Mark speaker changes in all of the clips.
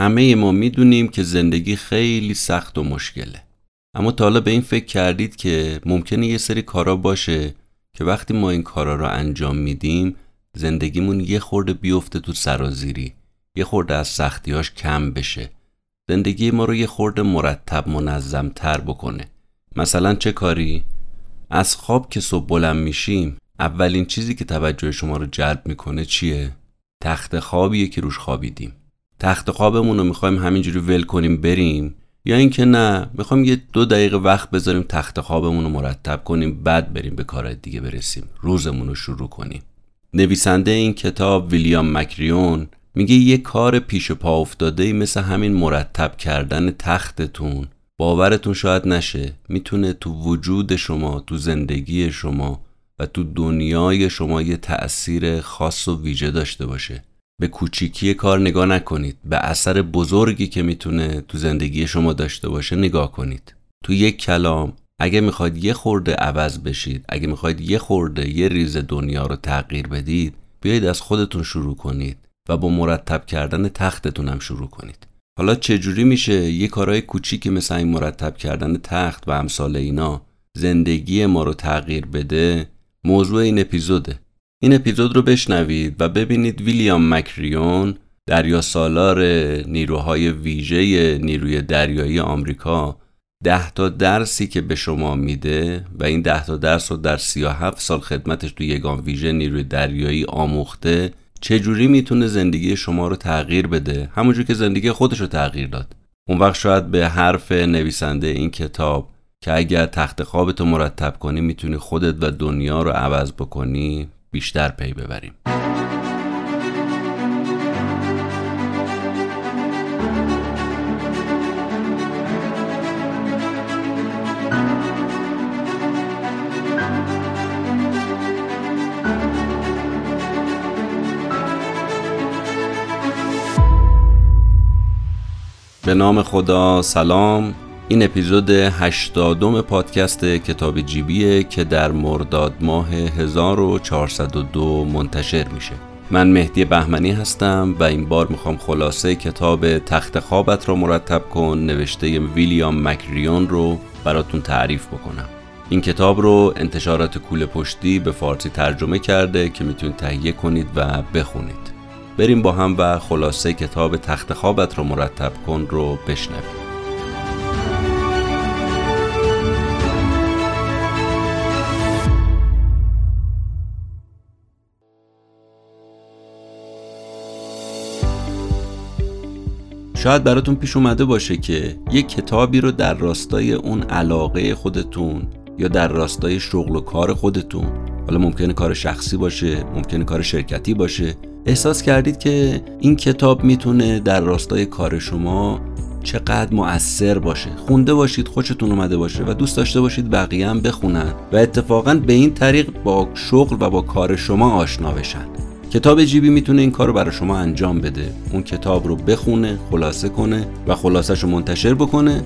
Speaker 1: همه ما می‌دونیم که زندگی خیلی سخت و مشکله. اما تا حالا به این فکر کردید که ممکنه یه سری کارا باشه که وقتی ما این کارا رو انجام میدیم زندگیمون یه خورده بیفته تو سرازیری یه خورده از سختیاش کم بشه. زندگی ما رو یه خورده مرتب منظم تر بکنه. مثلا چه کاری؟ از خواب که صبح بلند میشیم اولین چیزی که توجه شما رو جلب می‌کنه چیه؟ تخت خوابیه که روش خوابیدیم. تخت خوابمون رو می‌خوایم همینجوری ول کنیم بریم؟ یا اینکه نه می‌خوایم یه دو دقیقه وقت بذاریم تخت خوابمون رو مرتب کنیم بعد بریم به کار دیگه برسیم. روزمون رو شروع کنیم. نویسنده این کتاب ویلیام مکریون میگه یه کار پیش پا افتاده مثل همین مرتب کردن تختتون باورتون شاید نشه. می‌تونه تو وجود شما تو زندگی شما و تو دنیای شما یه تأثیر خاص و ویژه داشته باشه. به کوچیکی کار نگاه نکنید به اثر بزرگی که می‌تونه تو زندگی شما داشته باشه نگاه کنید. تو یک کلام اگه می‌خواید یه خورده عوض بشید اگه می‌خواید یه خورده یه ریز دنیا رو تغییر بدید بیایید از خودتون شروع کنید و با مرتب کردن تختتون هم شروع کنید. حالا چجوری میشه یه کارهای کوچیکی مثل این مرتب کردن تخت و امثال اینا زندگی ما رو تغییر بده؟ موضوع این اپیزوده. این اپیزود رو بشنوید و ببینید ویلیام مکریون دریا سالار نیروهای ویژه نیروی دریایی آمریکا ده تا درسی که به شما میده و این ده تا درس رو در 37 سال خدمتش تو یگان ویژه نیروی دریایی آموخته چجوری می‌تونه زندگی شما رو تغییر بده؟ همونجور که زندگی خودش رو تغییر داد. اون وقت شاید به حرف نویسنده این کتاب که اگر تخت خوابتو مرتب کنی می‌تونی خودت و دنیا رو عوض بکنی. بیشتر پی ببریم. به نام خدا سلام. این اپیزود هشتادم پادکست کتاب جیبیه که در مرداد ماه 1402 منتشر میشه. من مهدی بهمنی هستم و این بار می‌خوام خلاصه کتاب تخت خوابت رو مرتب کن نوشته ویلیام مکریون رو براتون تعریف بکنم. این کتاب رو انتشارات کوله پشتی به فارسی ترجمه کرده که می‌تونید تهیه کنید و بخونید. بریم با هم و خلاصه کتاب تخت خوابت رو مرتب کن رو بشنویم. شاید براتون پیش اومده باشه که یک کتابی رو در راستای اون علاقه خودتون یا در راستای شغل و کار خودتون حالا ممکنه کار شخصی باشه ممکنه کار شرکتی باشه احساس کردید که این کتاب می‌تونه در راستای کار شما چقدر مؤثر باشه. خونده باشید خوشتون اومده باشه و دوست داشته باشید بقیه هم بخونن و اتفاقا به این طریق با شغل و با کار شما آشنا بشن. کتاب جیبی می‌تونه این کار رو برای شما انجام بده. اون کتاب رو بخونه خلاصه کنه و خلاصش رو منتشر بکنه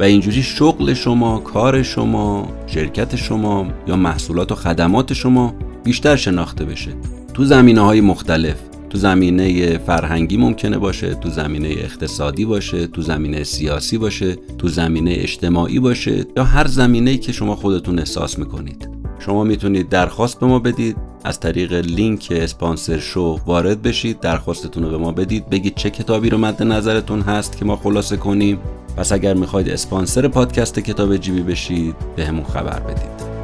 Speaker 1: و اینجوری شغل شما کار شما شرکت شما یا محصولات و خدمات شما بیشتر شناخته بشه. تو زمینه های مختلف تو زمینه فرهنگی ممکنه باشه تو زمینه اقتصادی باشه تو زمینه سیاسی باشه تو زمینه اجتماعی باشه یا هر زمینه که شما خودتون احساس می‌کنید. شما می‌تونید درخواست به ما بدید از طریق لینک اسپانسر شو وارد بشید درخواستتون رو به ما بدید بگید چه کتابی رو مد نظرتون هست که ما خلاصه کنیم. پس اگر می‌خواید اسپانسر پادکست کتاب جیبی بشید به همون خبر بدید.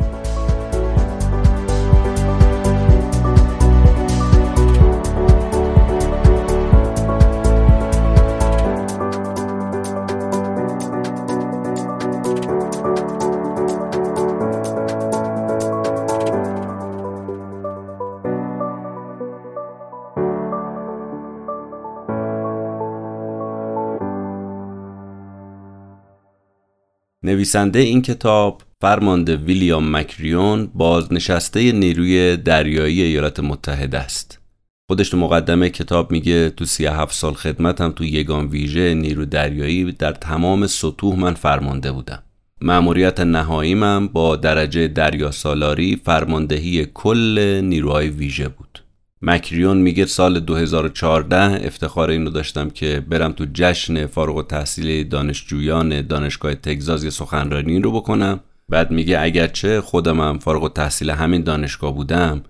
Speaker 1: نویسنده این کتاب فرمانده ویلیام مکریون بازنشسته نیروی دریایی ایالات متحده است. خودش تو مقدمه کتاب میگه تو 37 سال خدمتم تو یگان ویژه نیرو دریایی در تمام سطوح من فرمانده بودم. مأموریت نهاییمم با درجه دریا سالاری فرماندهی کل نیروهای ویژه بود. مکریون میگه سال 2014 افتخار اینو داشتم که برم تو جشن فارغ و تحصیل دانشجویان دانشگاه تگزاس یه سخنرانی رو بکنم. بعد میگه اگرچه خودم هم فارغ و تحصیل همین دانشگاه بودم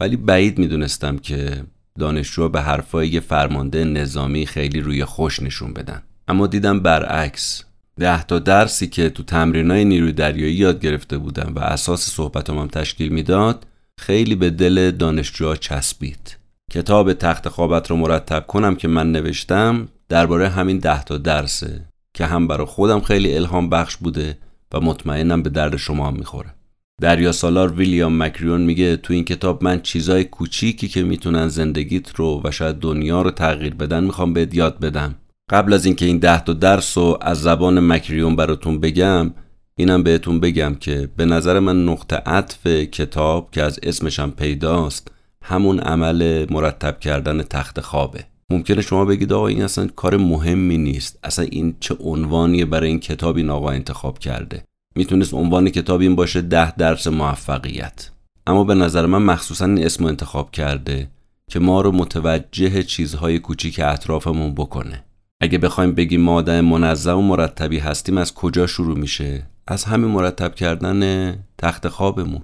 Speaker 1: ولی بعید می‌دونستم که دانشجو به حرفای یه فرمانده نظامی خیلی روی خوش نشون بدن. اما دیدم برعکس. ده تا درسی که تو تمرینای نیروی دریایی یاد گرفته بودم و اساس صحبتم هم تشکیل می‌داد خیلی به دل دانشجوها چسبید. کتاب تخت خوابت رو مرتب کنم که من نوشتم درباره همین ده تا درسه که هم برای خودم خیلی الهام بخش بوده و مطمئنم به درد شما هم می‌خوره. دریا سالار ویلیام مکریون میگه تو این کتاب من چیزای کوچیکی که می‌تونن زندگیت رو و شاید دنیا رو تغییر بدن می‌خوام بهت یاد بدم. قبل از اینکه این ده تا درس رو از زبان مکریون براتون بگم اینم بهتون بگم که به نظر من نقطه عطف کتاب که از اسمشم پیداست همون عمل مرتب کردن تخت خوابه. ممکنه شما بگید آقا این اصلا کار مهمی نیست. اصلا این چه عنوانیه برای این کتاب این آقا انتخاب کرده؟ می‌تونست عنوان کتاب این باشه ده درس موفقیت. اما به نظر من مخصوصا این اسم انتخاب کرده که ما رو متوجه چیزهای کوچیک اطرافمون بکنه. اگه بخوایم بگیم ما آدم منظم و مرتبی هستیم از کجا شروع میشه؟ از همین مرتب کردن تخت خوابمون.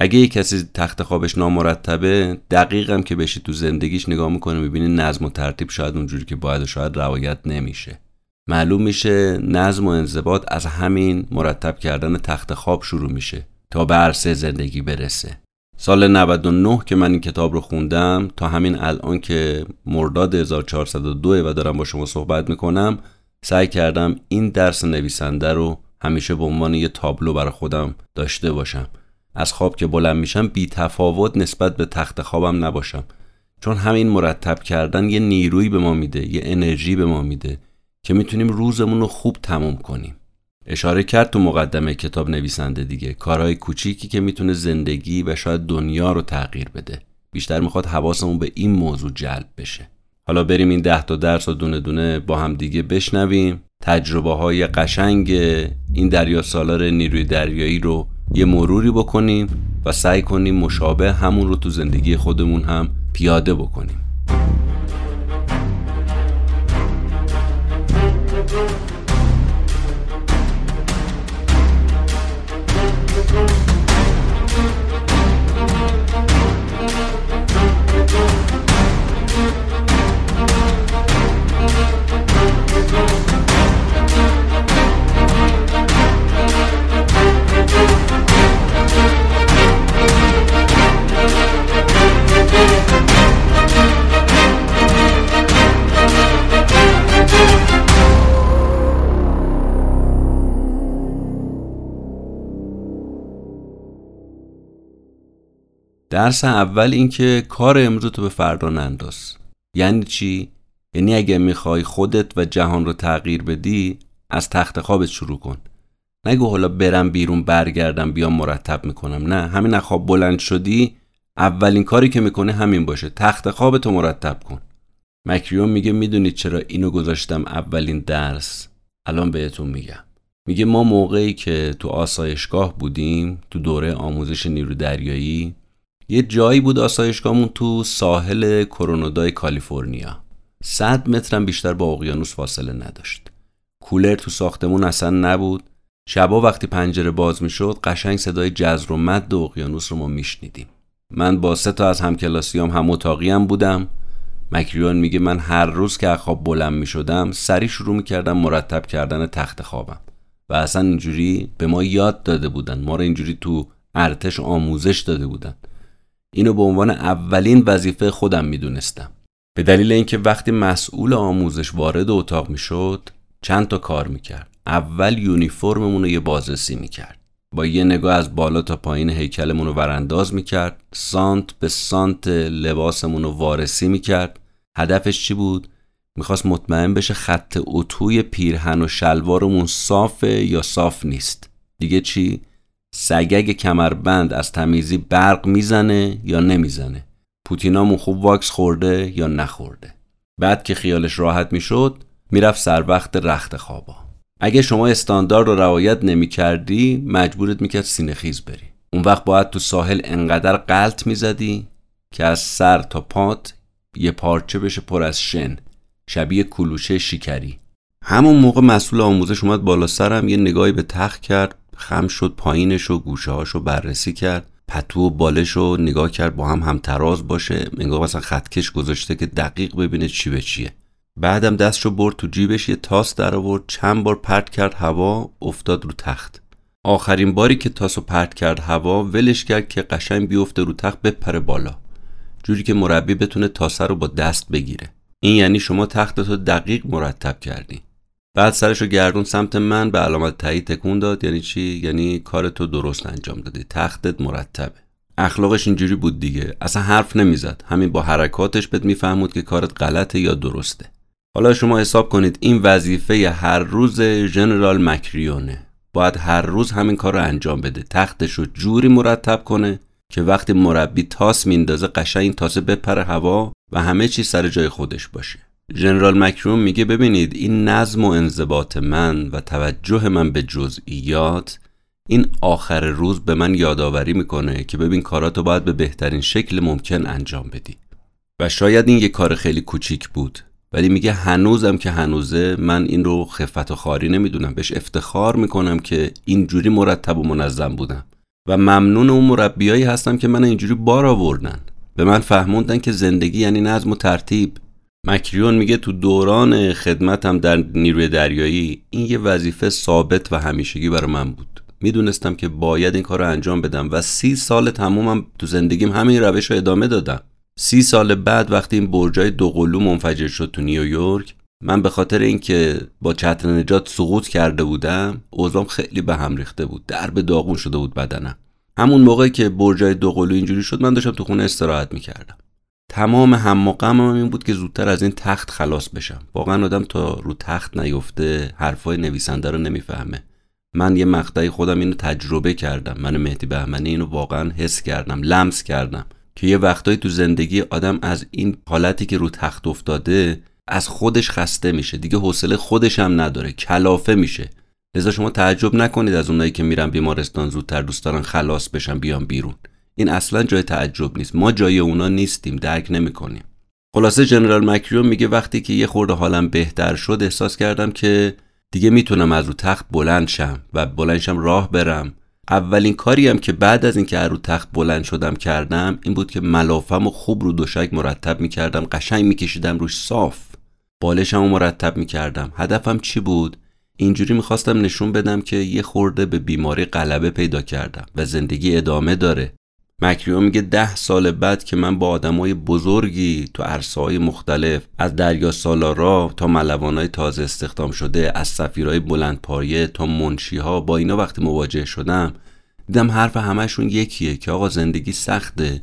Speaker 1: اگه یه کسی تخت خوابش نامرتبه دقیقم که بشی تو زندگیش نگاه می‌کنه می‌بینی نظم و ترتیب شاید اونجوری که باید شاید روایت نمیشه. معلوم میشه نظم و انضباط از همین مرتب کردن تخت خواب شروع میشه تا به عرصه زندگی برسه. سال 99 که من این کتاب رو خوندم تا همین الان که مرداد 1402 و دارم با شما صحبت می‌کنم سعی کردم این درس نویسنده رو همیشه به عنوان یه تابلو برای خودم داشته باشم. از خواب که بلند میشم بی تفاوت نسبت به تخت خوابم نباشم. چون همین مرتب کردن یه نیروی به ما میده یه انرژی به ما میده که می‌تونیم روزمون رو خوب تموم کنیم. اشاره کرد تو مقدمه کتاب نویسنده دیگه کارهای کوچیکی که می‌تونه زندگی و شاید دنیا رو تغییر بده. بیشتر می‌خواد حواسمون به این موضوع جلب بشه. حالا بریم این ده تا درس و دونه دونه با هم دیگه بشنویم. تجربه های قشنگ این دریا سالار نیروی دریایی رو یه مروری بکنیم و سعی کنیم مشابه همون رو تو زندگی خودمون هم پیاده بکنیم. درس اول اینکه کار امروز تو به فردا ننداز. یعنی چی؟ یعنی اگه می‌خوای خودت و جهان رو تغییر بدی از تخت خوابت شروع کن. نگو حالا برم بیرون برگردم بیام مرتب می‌کنم. نه همین خواب بلند شدی اولین کاری که می‌کنه همین باشه. تخت خوابتو مرتب کن. مکریون میگه می‌دونید چرا اینو گذاشتم اولین درس؟ الان بهتون میگم. میگه ما موقعی که تو آسایشگاه بودیم تو دوره آموزش نیرو دریایی یه جایی بود آسایشگاهمون تو ساحل کرونودای کالیفرنیا. صد مترم بیشتر با اقیانوس فاصله نداشت. کولر تو ساختمون اصلا نبود. شبا وقتی پنجره باز می‌شد قشنگ صدای جزر و مد اقیانوس رو ما میشنیدیم. من با سه تا از همکلاسیام هم هم بودم. مکریون میگه من هر روز که خواب بلند می‌شدم سری شروع می‌کردم مرتب کردن تخت خوابم. و اصلا اینجوری به ما یاد داده بودن. ما رو اینجوری تو ارتش آموزش داده بودن. اینو به عنوان اولین وظیفه خودم می‌دونستم. به دلیل اینکه وقتی مسئول آموزش وارد اتاق می‌شد چند تا کار می‌کرد. اول یونیفرممون رو یه بازرسی می‌کرد. با یه نگاه از بالا تا پایین هیکلمون رو ورانداز می‌کرد. سانت به سانت لباسمون رو وارسی می‌کرد. هدفش چی بود؟ می‌خواست مطمئن بشه خط اتوی پیرهن و شلوارمون صافه یا صاف نیست. دیگه چی؟ سگگ کمربند از تمیزی برق می‌زنه یا نمی‌زنه؟ پوتینامون خوب واکس خورده یا نخورده؟ بعد که خیالش راحت می‌شد می‌رفت سر وقت رخت خوابا. اگه شما استاندارد رو رعایت نمی‌کردی مجبورت می‌کرد سینه خیز بری. اون وقت باید تو ساحل انقدر قلط می‌زدی که از سر تا پات یه پارچه بشه پر از شن شبیه کلوشه شیکری همون موقع مسئول آموزش اومد بالا سرم یه نگاهی به تخت کرد. خم شد پایینش و گوشه هاشو بررسی کرد. پتو و بالش رو نگاه کرد با هم همتراز باشه. انگار مثلا خطکش گذاشته که دقیق ببینه چی به چیه. بعدم دستشو برد تو جیبش یه تاس در آورد. چند بار پرت کرد هوا افتاد رو تخت. آخرین باری که تاسو پرت کرد هوا ولش کرد که قشنگ بیفته رو تخت بپره بالا. جوری که مربی بتونه تاسه رو با دست بگیره. این یعنی شما تختتو دقیق مرتب کردی. بعد سرشو گردون سمت من به علامت تایید تکون داد. یعنی چی؟ یعنی کارتو درست انجام دادی. تختت مرتبه. اخلاقش اینجوری بود دیگه. اصلا حرف نمی‌زد. همین با حرکاتش بهت میفهمود که کارت غلطه یا درسته. حالا شما حساب کنید این وظیفه هر روز ژنرال مکریونه. باید هر روز همین کار رو انجام بده. تختش رو جوری مرتب کنه که وقتی مربی تاس میندازه قشنگ این تاسه بپره هوا و همه چی سر جای خودش باشه. ژنرال مکرون میگه ببینید این نظم و انضباط من و توجه من به جزئیات این آخر روز به من یادآوری می‌کنه که ببین کاراتو باید به بهترین شکل ممکن انجام بدی. و شاید این یه کار خیلی کوچیک بود ولی میگه هنوزم که هنوزه من این رو خفت و خاری نمی‌دونم. بهش افتخار می‌کنم که اینجوری مرتب و منظم بودم. و ممنون اون مربیایی هستم که من اینجوری بار آوردن. به من فهموندن که زندگی یعنی نظم و ترتیب. مکریون میگه تو دوران خدمتم در نیروی دریایی این یه وظیفه ثابت و همیشگی برای من بود. می‌دونستم که باید این کار رو انجام بدم و سی سال تمومم تو زندگیم همین روش رو ادامه دادم. سی سال بعد وقتی این برجای دوقلو منفجر شد تو نیویورک من به خاطر اینکه با چتر نجات سقوط کرده بودم اوضاعم خیلی به هم ریخته بود درب داغون شده بود بدنم. همون موقع که برجای دوقلو اینجوری شد من داشتم تو خونه استراحت می‌کردم. تمام هم و غمم این بود که زودتر از این تخت خلاص بشم. واقعا آدم تا رو تخت نیفته حرفای نویسنده رو نمی‌فهمه. من یه مقطعی خودم اینو تجربه کردم. من مهدی بهمنی اینو واقعا حس کردم لمس کردم. که یه وقتایی تو زندگی آدم از این حالتی که رو تخت افتاده از خودش خسته میشه. دیگه حوصله خودش هم نداره کلافه میشه. لذا شما تعجب نکنید از اونایی که میرن بیمارستان زودتر دوست خلاص بشن بیان بیرون. این اصلا جای تعجب نیست. ما جای اونا نیستیم درک نمی‌کنیم. خلاصه جنرال مکریون میگه وقتی که یه خورده حالم بهتر شد احساس کردم که دیگه می‌تونم از رو تخت بلند شم و بلند شم راه برم. اولین کاری هم که بعد از اینکه رو تخت بلند شدم کردم این بود که ملافم و خوب رو دوشک مرتب می‌کردم قشنگ میکشیدم روش صاف. بالشم رو مرتب می‌کردم. هدفم چی بود؟ اینجوری می‌خواستم نشون بدم که یه خورده به بیماری غلبه پیدا کردم و زندگی ادامه داره. مکریو میگه ده سال بعد که من با آدمای بزرگی تو عرصه های مختلف از دریا سالارا تا ملوانای تازه استخدام شده از سفیرهای بلند پایه تا منشی ها با اینا وقتی مواجه شدم دیدم حرف همشون یکیه که آقا زندگی سخته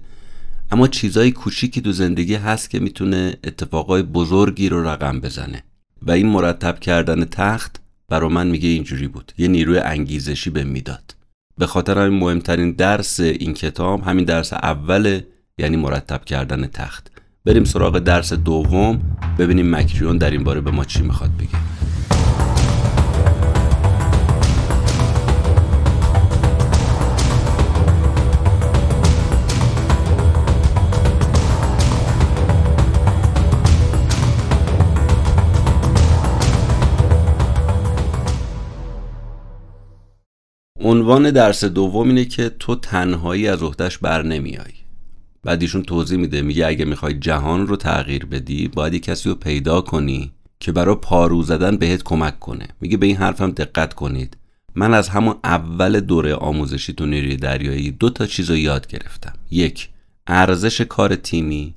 Speaker 1: اما چیزای کوچیکی تو زندگی هست که می‌تونه اتفاقای بزرگی رو رقم بزنه. و این مرتب کردن تخت برا من میگه اینجوری بود یه نیروی انگیزشی به می‌داد. به خاطر همین مهمترین درس این کتاب همین درس اوله یعنی مرتب کردن تخت. بریم سراغ درس دوم ببینیم مکریون در این باره به ما چی می‌خواد بگه. عنوان درس دوم اینه که تو تنهایی از عهدهش بر نمیای. بعد ایشون توضیح میده میگه اگه می‌خوای جهان رو تغییر بدی باید یه کسی رو پیدا کنی که برای پارو زدن بهت کمک کنه. میگه به این حرفم دقت کنید. من از همون اول دوره آموزشی تو نیروی دریایی دو تا چیز رو یاد گرفتم. یک ارزش کار تیمی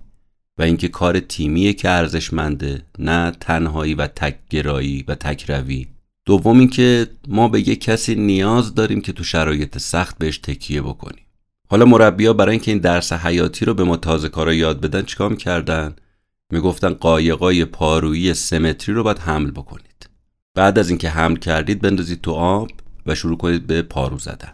Speaker 1: و اینکه کار تیمیه که ارزشمنده نه تنهایی و تکگرایی و تکروی. دوم اینکه ما به یه کسی نیاز داریم که تو شرایط سخت بهش تکیه بکنیم. حالا مربیا برای اینکه این درس حیاتی رو به ما تازه کارا یاد بدن چیکار می‌کردن؟ می‌گفتن قایقای پارویی سمتری رو باید حمل بکنید. بعد از اینکه حمل کردید بندازید تو آب و شروع کنید به پارو زدن.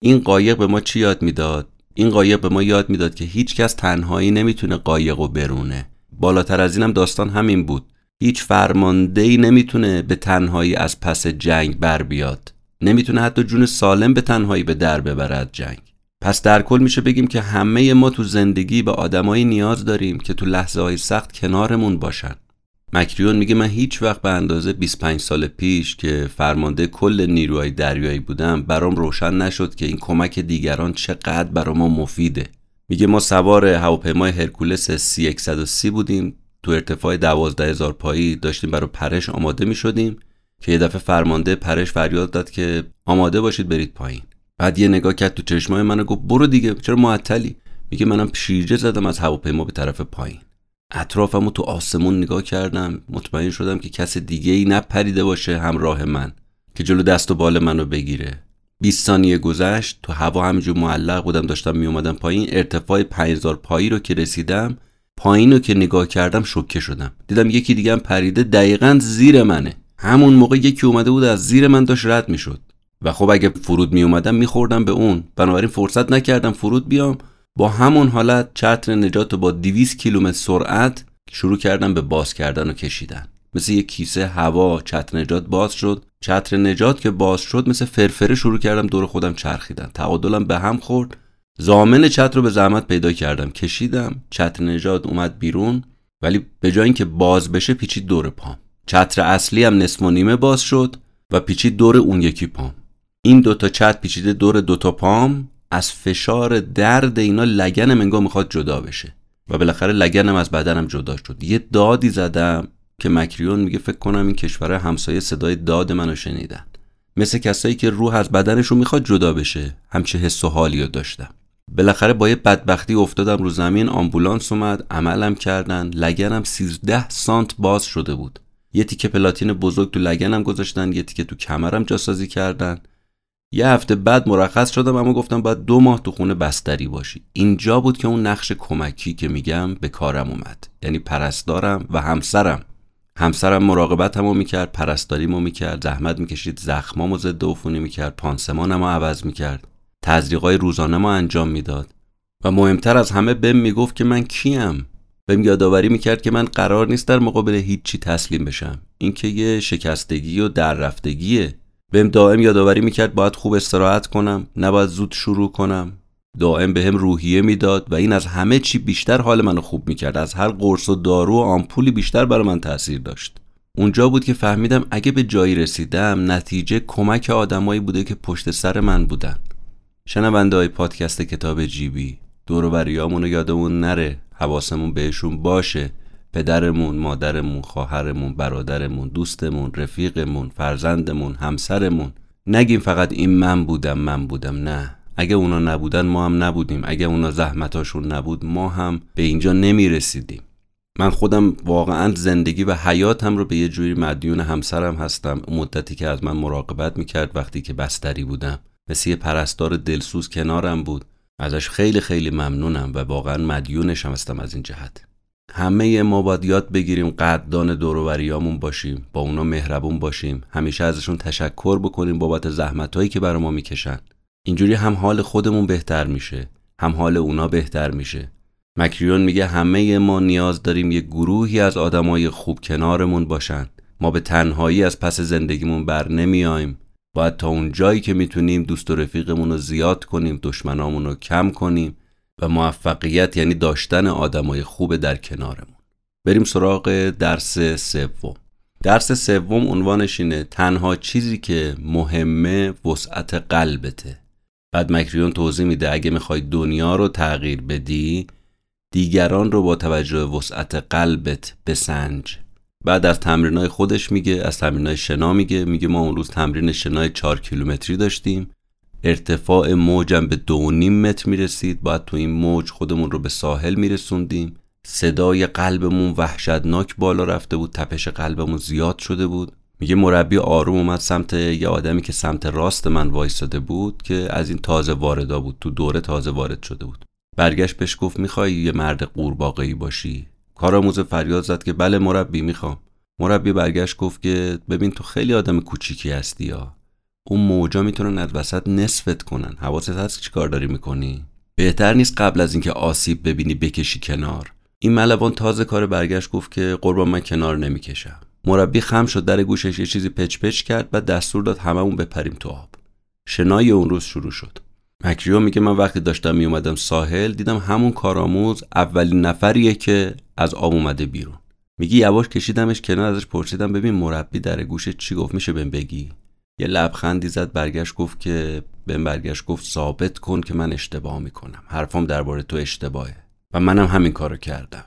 Speaker 1: این قایق به ما چی یاد می‌داد؟ این قایق به ما یاد می‌داد که هیچ کس تنهایی نمی‌تونه قایق رو برونه. بالاتر از اینم داستان همین بود. هیچ فرماندهی نمی‌تونه به تنهایی از پس جنگ بر بیاد. نمی‌تونه حتی جون سالم به تنهایی به در ببرد جنگ. پس در کل میشه بگیم که همه ما تو زندگی به آدمایی نیاز داریم که تو لحظه های سخت کنارمون باشن. مکریون میگه من هیچ وقت به اندازه 25 سال پیش که فرمانده کل نیروهای دریایی بودم برام روشن نشد که این کمک دیگران چقدر برا ما مفیده. میگه ما سوار هواپیمای هرکولس C130 بودیم. تو ارتفاع 12 هزار پایی داشتیم برای پرش آماده می‌شدیم که یه دفعه فرمانده پرش فریاد داد که آماده باشید برید پایین. بعد یه نگاه کرد تو چشمای منو گفت برو دیگه چرا معطلی؟ میگه منم شیرجه زدم از هواپیما به طرف پایین. اطرافمو تو آسمون نگاه کردم مطمئن شدم که کس دیگه ای نپریده باشه همراه من که جلو دست و بال منو بگیره. 20 ثانیه گذشت تو هوا همینجور معلق بودم داشتم میومدم پایین ارتفاع 5000 پایی رو که رسیدم پایین رو که نگاه کردم شوکه شدم. دیدم یکی دیگه هم پریده دقیقا زیر منه. همون موقع یکی اومده بود از زیر من داشت رد می‌شد. و خب اگه فرود می اومدم میخوردم به اون. بنابراین فرصت نکردم فرود بیام. با همون حالت چتر نجات با 200 کیلومتر سرعت شروع کردم به باز کردن و کشیدن. مثل یک کیسه هوا چتر نجات باز شد. چتر نجات که باز شد مثل فرفره شروع کردم دور خودم چرخیدن. تعادلم به هم خورد. زامن چتر رو به زحمت پیدا کردم. کشیدم چتر نجات اومد بیرون ولی به جای اینکه باز بشه پیچید دور پام. چتر اصلی هم نصف و نیمه باز شد و پیچید دور اون یکی پام. این دوتا چتر پیچیده دور دوتا پام. از فشار درد اینا لگنم انگار می‌خواد جدا بشه. و بالاخره لگنم از بدنم جدا شد. یه دادی زدم که مکریون میگه فکر کنم این کشور همسایه صدای داد منو شنیدن. مثل کسایی که روح از بدنشون می‌خواد جدا بشه. همچه حس و حالی رو داشتم. بالاخره با یه بدبختی افتادم رو زمین آمبولانس اومد عملم کردن لگنم 13 سانت باز شده بود. یه تیکه پلاتین بزرگ تو لگنم گذاشتن یه تیکه تو کمرم جاسازی کردن. یه هفته بعد مرخص شدم اما گفتم باید دو ماه تو خونه بستری باشی. اینجا بود که اون نقش کمکی که میگم به کارم اومد. یعنی پرستارم و همسرم. همسرم مراقبتمو می‌کرد پرستاریمو می‌کرد زحمت می‌کشید زخمامو ضد عفونی می‌کرد پانسمانمو عوض می‌کرد. تزریقای روزانه ما انجام می‌داد. و مهمتر از همه بهم می‌گفت که من کیم. بهم یادآوری می‌کرد که من قرار نیست در مقابل هیچی تسلیم بشم. اینکه یه شکستگی و در رفتگیه بهم دائم یادآوری می‌کرد باید خوب استراحت کنم نباید زود شروع کنم. دائم بهم هم روحیه می‌داد و این از همه چی بیشتر حال منو خوب می‌کرد. از هر قرص و دارو و آمپولی بیشتر برای من تاثیر داشت. اونجا بود که فهمیدم اگه به جایی رسیدم نتیجه کمک آدمایی بوده که پشت سر من بودن. شنونده های پادکست کتاب جیبی دوروبریامون رو یادمون نره حواسمون بهشون باشه. پدرمون، مادرمون، خواهرمون، برادرمون، دوستمون، رفیقمون، فرزندمون، همسرمون. نگیم فقط این من بودم من بودم نه. اگه اونا نبودن ما هم نبودیم. اگه اونا زحمتاشون نبود ما هم به اینجا نمی رسیدیم من خودم واقعا زندگی و حیاتم رو به یه جوری مدیون همسرم هستم. مدتی که از من مراقبت می‌کرد وقتی که بستری بودم. مثل یه پرستار دلسوز کنارم بود. ازش خیلی خیلی ممنونم و واقعا مدیونشم هستم از این جهت. همه ما باید یاد بگیریم قدردان دوروبریامون باشیم با اونا مهربون باشیم همیشه ازشون تشکر بکنیم بابت زحمتهایی که برای ما می‌کشن. اینجوری هم حال خودمون بهتر میشه هم حال اونا بهتر میشه. مکریون میگه همه ما نیاز داریم یه گروهی از آدمای خوب کنارمون باشن. ما به تنهایی از پس زندگیمون بر نمیایم باید تا اون جایی که می‌تونیم دوست و رفیقمون رو زیاد کنیم دشمنامون رو کم کنیم و موفقیت یعنی داشتن آدمای خوب در کنارمون. بریم سراغ درس سوم. درس سوم عنوانش اینه تنها چیزی که مهمه وسعت قلبته. بعد مکریون توضیح میده اگه می‌خوای دنیا رو تغییر بدی دیگران رو با توجه وسعت قلبت بسنج. بعد از تمرینای خودش میگه از تمرینای شنا میگه میگه ما اون روز تمرین شنای 4 کیلومتری داشتیم. ارتفاع موجم به دو نیم متر می‌رسید. باید تو این موج خودمون رو به ساحل میرسوندیم. صدای قلبمون وحشتناک بالا رفته بود. تپش قلبمون زیاد شده بود. میگه مربی آروم اومد سمت یه آدمی که سمت راست من وایستاده بود که از این تازه واردا بود. تو دوره تازه وارد شده بود. برگشت بهش گفت می‌خوای یه مرد قورباغه‌ای باشی؟ کارآموز فریاد زد که بله مربی می‌خوام. مربی برگشت گفت که ببین تو خیلی آدم کوچیکی هستی یا. اون موجا می‌تونن از وسط نصفت کنن. حواست هست چی کار داری می‌کنی؟ بهتر نیست قبل از اینکه آسیب ببینی بکشی کنار. این ملوان تازه کار برگشت گفت که قربان من کنار نمی‌کشم. مربی خم شد در گوشش یه چیزی پچ پچ کرد و دستور داد هممون بپریم تو آب. شنای اون روز شروع شد. مکریو میگه من وقتی داشتم میومدم ساحل دیدم همون کارآموز اولین نفریه که از آب اومده بیرون. میگی یواش کشیدمش کنار ازش پرسیدم ببین مربی در گوشه چی گفت میشه بهم بگی؟ یه لبخندی زد برگشت گفت که بهم برگشت گفت ثابت کن که من اشتباه می‌کنم. حرفام درباره تو اشتباهه. و منم همین کارو کردم.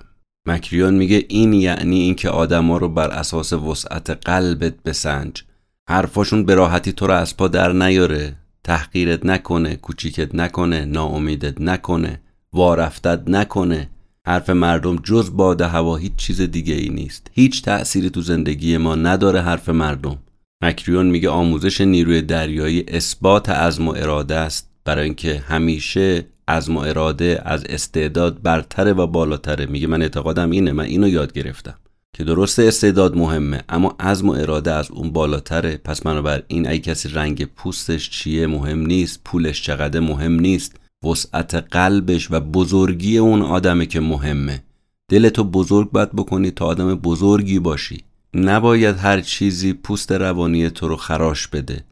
Speaker 1: مکریون میگه این یعنی اینکه آدما رو بر اساس وسعت قلبت بسنج. حرفاشون به راحتی تو رو از پا در نیاره. تحقیرت نکنه کوچیکت نکنه ناامیدت نکنه وارفتت نکنه. حرف مردم جز باد هوا هیچ چیز دیگه ای نیست. هیچ تأثیری تو زندگی ما نداره حرف مردم. مکریون میگه آموزش نیروی دریایی اثبات عزم و اراده است برای اینکه همیشه عزم و اراده از استعداد برتره و بالاتره. میگه من اعتقادم اینه من اینو یاد گرفتم. که درسته استعداد مهمه اما عزم و اراده از اون بالاتره. پس این ای کسی رنگ پوستش چیه مهم نیست پولش چقدر مهم نیست. وسعت قلبش و بزرگی اون آدمه که مهمه. دلتو بزرگ باید بکنی تا آدم بزرگی باشی. نباید هر چیزی پوست روانی تو رو خراش بده.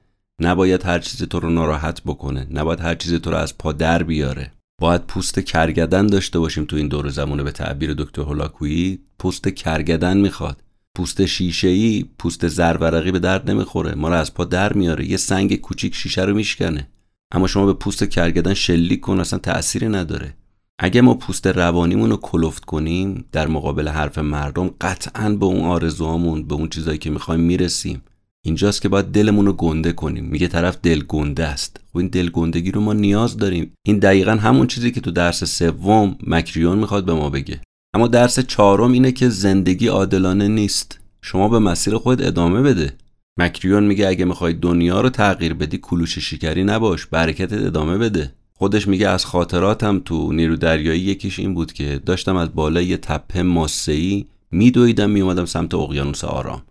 Speaker 1: نباید هر چیزی تو رو ناراحت بکنه. نباید هر چیزی تو رو از پا در بیاره. باید پوست کرگدن داشته باشیم تو این دور زمانه به تعبیر دکتر هولاکویی. پوست کرگدن می‌خواد. پوست شیشه ای پوست زرورقی به درد نمی‌خوره. ما رو از پا در میاره. یه سنگ کوچیک شیشه رو میشکنه. اما شما به پوست کرگدن شلیک کن اصلا تأثیری نداره. اگه ما پوست روانیمون رو کلفت کنیم در مقابل حرف مردم قطعا به اون آرزوهامون به اون چیزایی که می‌خوایم می‌رسیم. اینجاست که باید دلمون رو گنده کنیم. میگه طرف دل گنده است. و این دل گندگی رو ما نیاز داریم. این دقیقا همون چیزی که تو درس سوم مکریون می‌خواد به ما بگه. اما درس چهارم اینه که زندگی عادلانه نیست. شما به مسیر خود ادامه بده. مکریون میگه اگه می‌خوای دنیا رو تغییر بدی کلوش شکری نباش برکتت ادامه بده. خودش میگه از خاطراتم تو نیرو دریایی یکیش این بود که داشتم از بالای یه تپه ماسه‌ای میدویدم میومدم سمت اقیانوس آرام.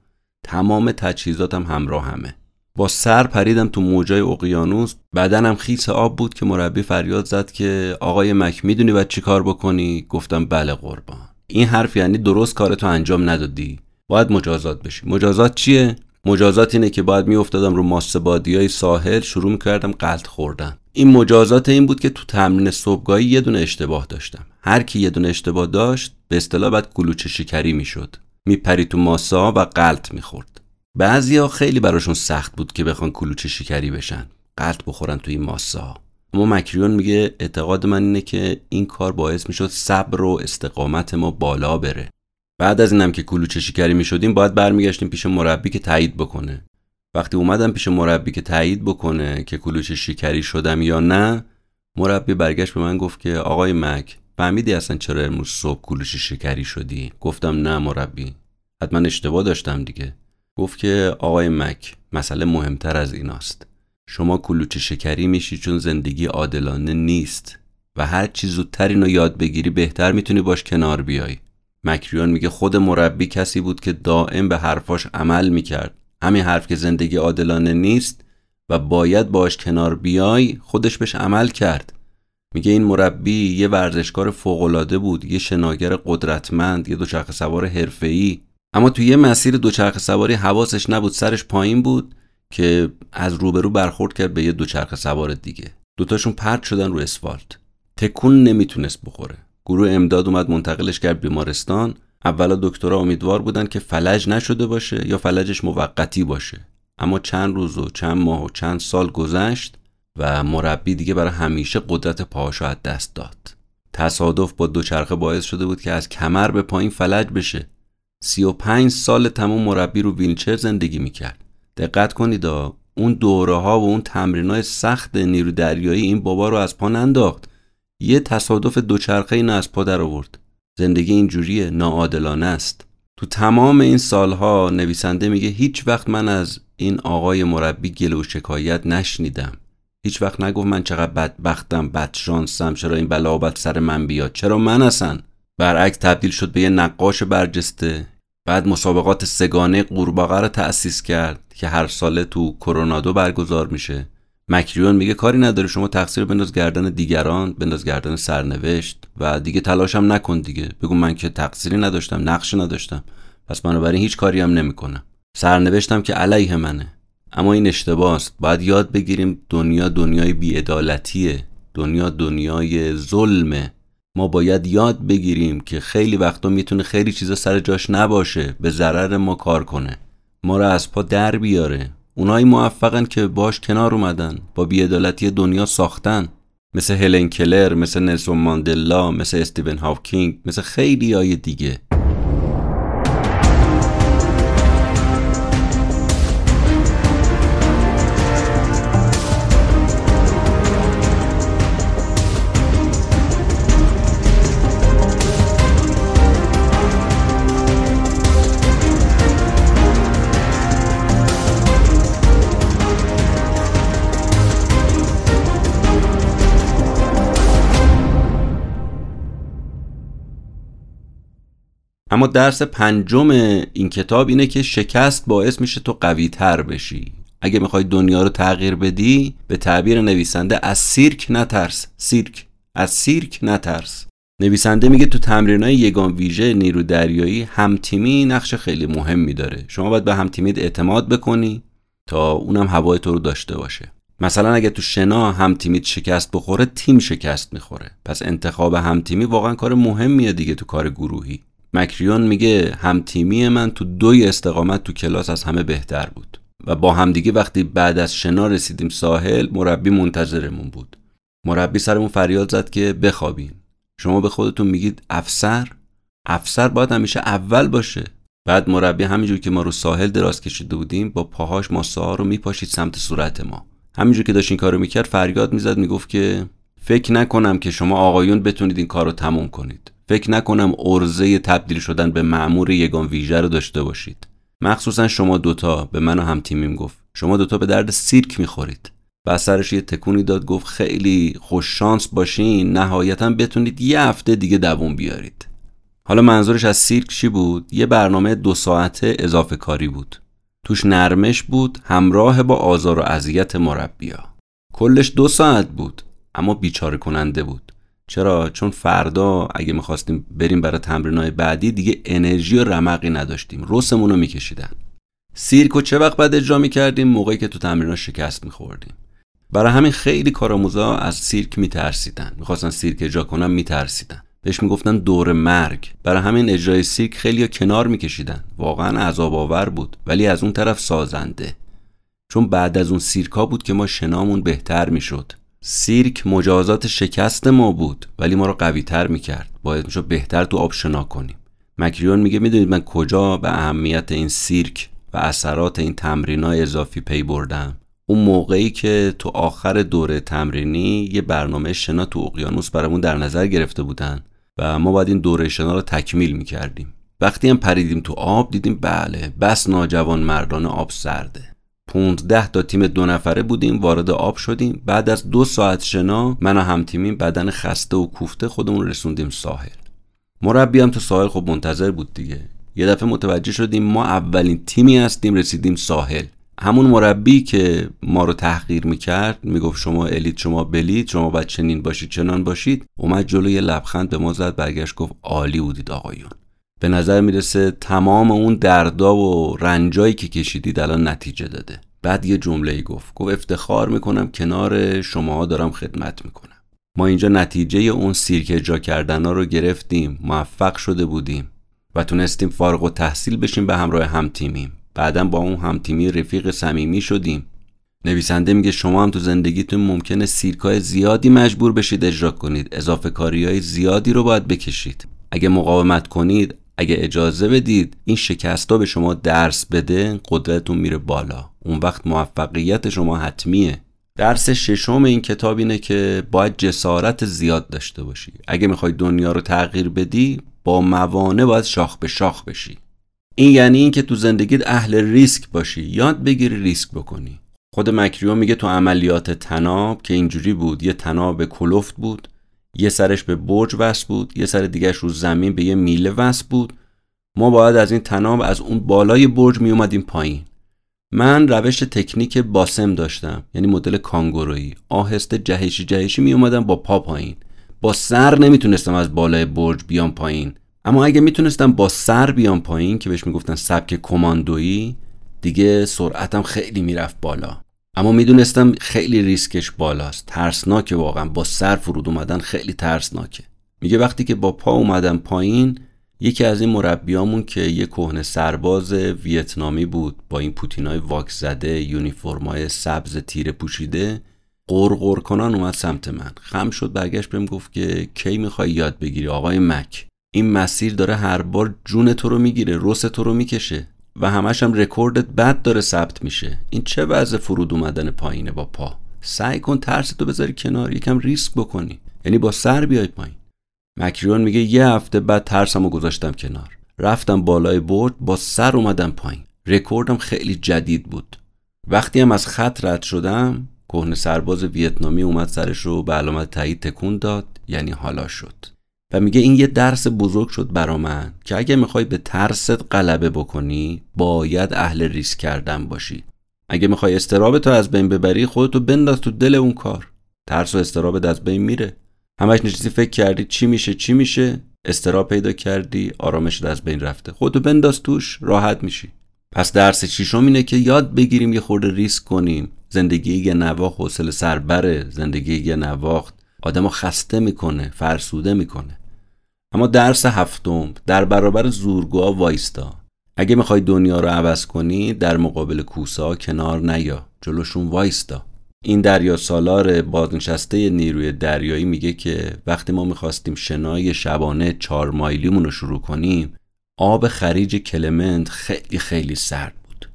Speaker 1: تمام تجهیزاتم همراه همه. با سر پریدم تو موجای اقیانوس بدنم خیس آب بود که مربی فریاد زد که آقای مک می‌دونی باید چی کار بکنی؟ گفتم بله قربان. این حرف یعنی درست کارتو انجام ندادی. باید مجازات بشی. مجازات چیه؟ مجازات اینه که باید میافتادم رو ماسه های ساحل شروع می‌کردم قلط خوردن. این مجازات این بود که تو تمرین صبحگاهی یه دونه اشتباه داشتم. هر کی یه دونه اشتباه داشت به اصطلاح بعد کلوچه شکری می‌شد. میپری تو ماسه و قلط می‌خورد. بعضیا خیلی براشون سخت بود که بخوان کلوچه شکری بشن. قلط بخورن تو این ماسه اما مکریون میگه اعتقاد من اینه که این کار باعث می‌شد صبر و استقامت ما بالا بره. بعد از اینم که کلوچه شکری می شدیم باید برمیگشتیم پیش مربی که تایید بکنه. وقتی اومدم پیش مربی که تایید بکنه که کلوچه شکری شدم یا نه مربی برگشت به من گفت که آقای مک فهمیدی اصلا چرا امروز صبح کلوچه شکری شدی؟ گفتم نه مربی. حتما اشتباه داشتم دیگه. گفت که آقای مک مسئله مهمتر از ایناست. شما کلوچه شکری میشی چون زندگی عادلانه نیست و هر چی زودتر اینو یاد بگیری بهتر می‌تونی باش کنار بیای. مکریون میگه خود مربی کسی بود که دائم به حرفاش عمل می‌کرد. همین حرف که زندگی عادلانه نیست و باید باش کنار بیای خودش بهش عمل کرد. میگه این مربی یه ورزشکار فوقالعاده بود یه شناگر قدرتمند یه دوچرخه سوار حرفه‌ای. اما توی یه مسیر دوچرخه سواری حواسش نبود سرش پایین بود که از روبرو برخورد کرد به یه دوچرخه سوار دیگه. دوتاشون پرت شدن رو اسفالت. تکون نمی‌تونست بخوره. گروه امداد اومد منتقلش کرد بیمارستان. اولا دکترها امیدوار بودن که فلج نشده باشه یا فلجش موقتی باشه. اما چند روز و چند ماه و چند سال گذشت و مربی دیگه برای همیشه قدرت پاهاشو از دست داد. تصادف با دوچرخه باعث شده بود که از کمر به پایین فلج بشه. سی و پنج سال تمام مربی رو ویلچر زندگی می‌کرد. دقت کنید اون دوره ها و اون تمرین های سخت نیرو دریایی این بابا رو از پا ننداخت. یه تصادف دوچرخه این از پا در آورد. زندگی اینجوریه ناعادلانه است. تو تمام این سالها نویسنده میگه هیچ وقت من از این آقای مربی گل و شکایت نشنیدم. هیچ وقت نگفت من چقدر بدبختم بدشانسم چرا این بلابت سر من بیاد؟ چرا من اصلا؟ برعکس تبدیل شد به یه نقاش برجسته. بعد مسابقات سگانه قورباغه رو تأسیس کرد که هر ساله تو کرونادو برگزار میشه. مکریون میگه کاری نداره شما تقصیر بنداز گردن دیگران بنداز گردن سرنوشت و دیگه تلاشم نکن دیگه. بگو من که تقصیری نداشتم نقشی نداشتم. پس بنابراین هیچ کاری هم نمی‌کنم سرنوشتم که علیه منه. اما این اشتباه است. باید یاد بگیریم دنیا دنیای بیعدالتیه. دنیا دنیای ظلمه. ما باید یاد بگیریم که خیلی وقتا می‌تونه خیلی چیزا سر جاش نباشه. به ضرر ما کار کنه. ما را از پا در بیاره. اونایی موفقن که باش کنار اومدن. با بیعدالتی دنیا ساختن. مثل هلن کلر مثل نلسون ماندلا مثل استیون هاوکینگ مثل خیلی های دیگه. اما درس پنجم این کتاب اینه که شکست باعث میشه تو قوی تر بشی. اگه می‌خوای دنیا رو تغییر بدی به تعبیر نویسنده از سیرک نترس. سیرک. از سیرک نترس. نویسنده میگه تو تمرین های یگان ویژه نیرو دریایی همتیمی نقش خیلی مهمی داره. شما باید به همتیمیت اعتماد بکنی تا اونم هوای تو رو داشته باشه. مثلا اگه تو شنا همتیمیت شکست بخوره تیم شکست می‌خوره. پس انتخاب همتیمی واقعا کار مهمیه دیگه تو کار گروهی. مکریون میگه همتیمی من تو دوی استقامت تو کلاس از همه بهتر بود و با همدیگه وقتی بعد از شنا رسیدیم ساحل مربی منتظرمون بود. مربی سرمون فریاد زد که بخوابین شما به خودتون میگید افسر؟ افسر باید همیشه اول باشه. بعد مربی همینجور که ما رو ساحل دراز کشیده بودیم با پاهاش ماسه رو میپاشید سمت صورت ما. همینجور که داشت این کارو می‌کرد فریاد می‌زد می‌گفت که فکر نکنم که شما آقایون بتونید این کار رو تموم کنید. فکر نکنم ارزه تبدیل شدن به معمور یگان ویژه رو داشته باشید. مخصوصا شما دوتا به من و هم تیمیم گفت. شما دوتا به درد سیرک می‌خورید. و سرش یه تکونی داد گفت خیلی خوش شانس باشین نهایتا بتونید یه هفته دیگه دووم بیارید. حالا منظورش از سیرک چی بود؟ یه برنامه دو ساعته اضافه کاری بود. توش نرمش بود همراه با آزار و اذیت مربیا. کلش دو ساعت بود اما بیچاره کننده بود. چرا؟ چون فردا اگه می‌خواستیم بریم برای تمرینای بعدی دیگه انرژی و رمقی نداشتیم. رسمون رو میکشیدن. سیرک و چه وقت بعد اجرا می‌کردیم؟ موقعی که تو تمرینا شکست میخوردیم. برای همین خیلی کارآموزا از سیرک میترسیدن. می‌خواستن سیرک اجرا کنن میترسیدن. بهش می‌گفتن دور مرگ. برای همین اجرای سیرک خیلی کنار میکشیدن. واقعا عذاب آور بود. ولی از اون طرف سازنده. چون بعد از اون سیرکا بود که ما شنامون بهتر می‌شد. سیرک مجازات شکست ما بود ولی ما رو قوی تر می‌کرد. باید میشه بهتر تو آب شنا کنیم. مکریون میگه می‌دونید من کجا به اهمیت این سیرک و اثرات این تمرین های اضافی پی بردم؟ اون موقعی که تو آخر دوره تمرینی یه برنامه شنا تو اقیانوس برامون در نظر گرفته بودن و ما باید این دوره شنا رو تکمیل می‌کردیم. وقتی هم پریدیم تو آب دیدیم بله بس ناجوان مردان آب سرده. 15 تا تیم دو نفره بودیم وارد آب شدیم. بعد از دو ساعت شنا من و همتیمیم بدن خسته و کوفته خودمون رسوندیم ساحل. مربی هم تو ساحل خب منتظر بود دیگه. یه دفعه متوجه شدیم ما اولین تیمی هستیم رسیدیم ساحل. همون مربی که ما رو تحقیر می‌کرد می‌گفت شما الیت شما بلید شما باید چنین باشید چنان باشید. اومد جلوی لبخند به ما زد برگشت گفت عالی بودید آقایون. به نظر می‌رسه تمام اون دردا و رنجایی که کشیدید الان نتیجه داده. بعد یه جمله ای گفت گفت افتخار می‌کنم کنار شما دارم خدمت می‌کنم. ما اینجا نتیجه اون سیرک اجرا کردن ها رو گرفتیم موفق شده بودیم و تونستیم فارغ و تحصیل بشیم به همراه هم تیمیم. بعدا با اون هم تیمی رفیق صمیمی شدیم. نویسنده میگه شما هم تو زندگیتون ممکنه سیرکای زیادی مجبور بشید اجرا کنید. اضافه کاری های زیادی رو باید بکشید. اگه مقاومت کنید اگه اجازه بدید این شکست به شما درس بده قدرتتون میره بالا. اون وقت موفقیت شما حتمیه. درس ششم این کتاب اینه که باید جسارت زیاد داشته باشی. اگه می‌خوای دنیا رو تغییر بدی با موانع باید شاخ به شاخ بشی. این یعنی اینکه تو زندگیت اهل ریسک باشی. یاد بگیری ریسک بکنی. خود مکریو میگه تو عملیات تناب که اینجوری بود یه تناب کلفت بود. یه سرش به برج وصل بود یه سر دیگهش رو زمین به یه میله وصل بود. ما باید از این تناب از اون بالای برج می اومدیم پایین. من روش تکنیک باسم داشتم یعنی مدل کانگورویی. آهسته جهشی جهشی می اومدم با پا پایین. با سر نمی‌تونستم از بالای برج بیام پایین. اما اگه می‌تونستم با سر بیام پایین که بهش می‌گفتن سبک کماندویی دیگه سرعتم خیلی می‌رفت بالا. اما می‌دونستم خیلی ریسکش بالاست. ترسناکه واقعا. با سر فرود اومدن خیلی ترسناکه. میگه وقتی که با پا اومدم پایین یکی از این مربیامون که یه کهنه سرباز ویتنامی بود با این پوتینای واکس زده یونیفرمای سبز تیره پوشیده قرقر کنان اومد سمت من. خم شد برگشت بهم گفت که کی می‌خوای یاد بگیری آقای مک؟ این مسیر داره هر بار جون تو رو می‌گیره رس تو رو می‌کشه. و همش هم رکوردت بد داره ثبت میشه. این چه وضع فرود اومدن پایینه با پا؟ سعی کن ترس تو بذاری کنار یکم ریسک بکنی. یعنی با سر بیای پایین. مکریون میگه یه هفته بعد ترسمو گذاشتم کنار. رفتم بالای برد با سر اومدم پایین. رکوردم خیلی جدید بود. وقتی هم از خط رد شدم کهنه سرباز ویتنامی اومد سرش رو به علامت تایید تکون داد یعنی حالا شد. و میگه این یه درس بزرگ شد برا من که اگه می‌خوای به ترست غلبه بکنی باید اهل ریسک کردن باشی. اگه می‌خوای استراب تو از بین ببری خودتو بنداز تو دل اون کار. ترس و استرابت از بین میره. همش نشستی فکر کردی چی میشه چی میشه؟ استراب پیدا کردی آرامشت از بین رفته. خودتو بنداز توش راحت میشی. پس درس چیشم اینه که یاد بگیریم یه خورده ریسک کنیم. زندگی یه نواخت حوصله سربره. زندگی یه نواخت. آدمو خسته می‌کنه فرسوده می‌کنه. اما درس هفتم در برابر زورگوها وایستا. اگه می‌خوای دنیا رو عوض کنی در مقابل کوسا کنار نیا. جلوشون وایستا. این دریا سالار بازنشسته نیروی دریایی میگه که وقتی ما می‌خواستیم شنای شبانه چهار مایلیمون رو شروع کنیم آب خریج کلمنت خیلی خیلی سرد بود.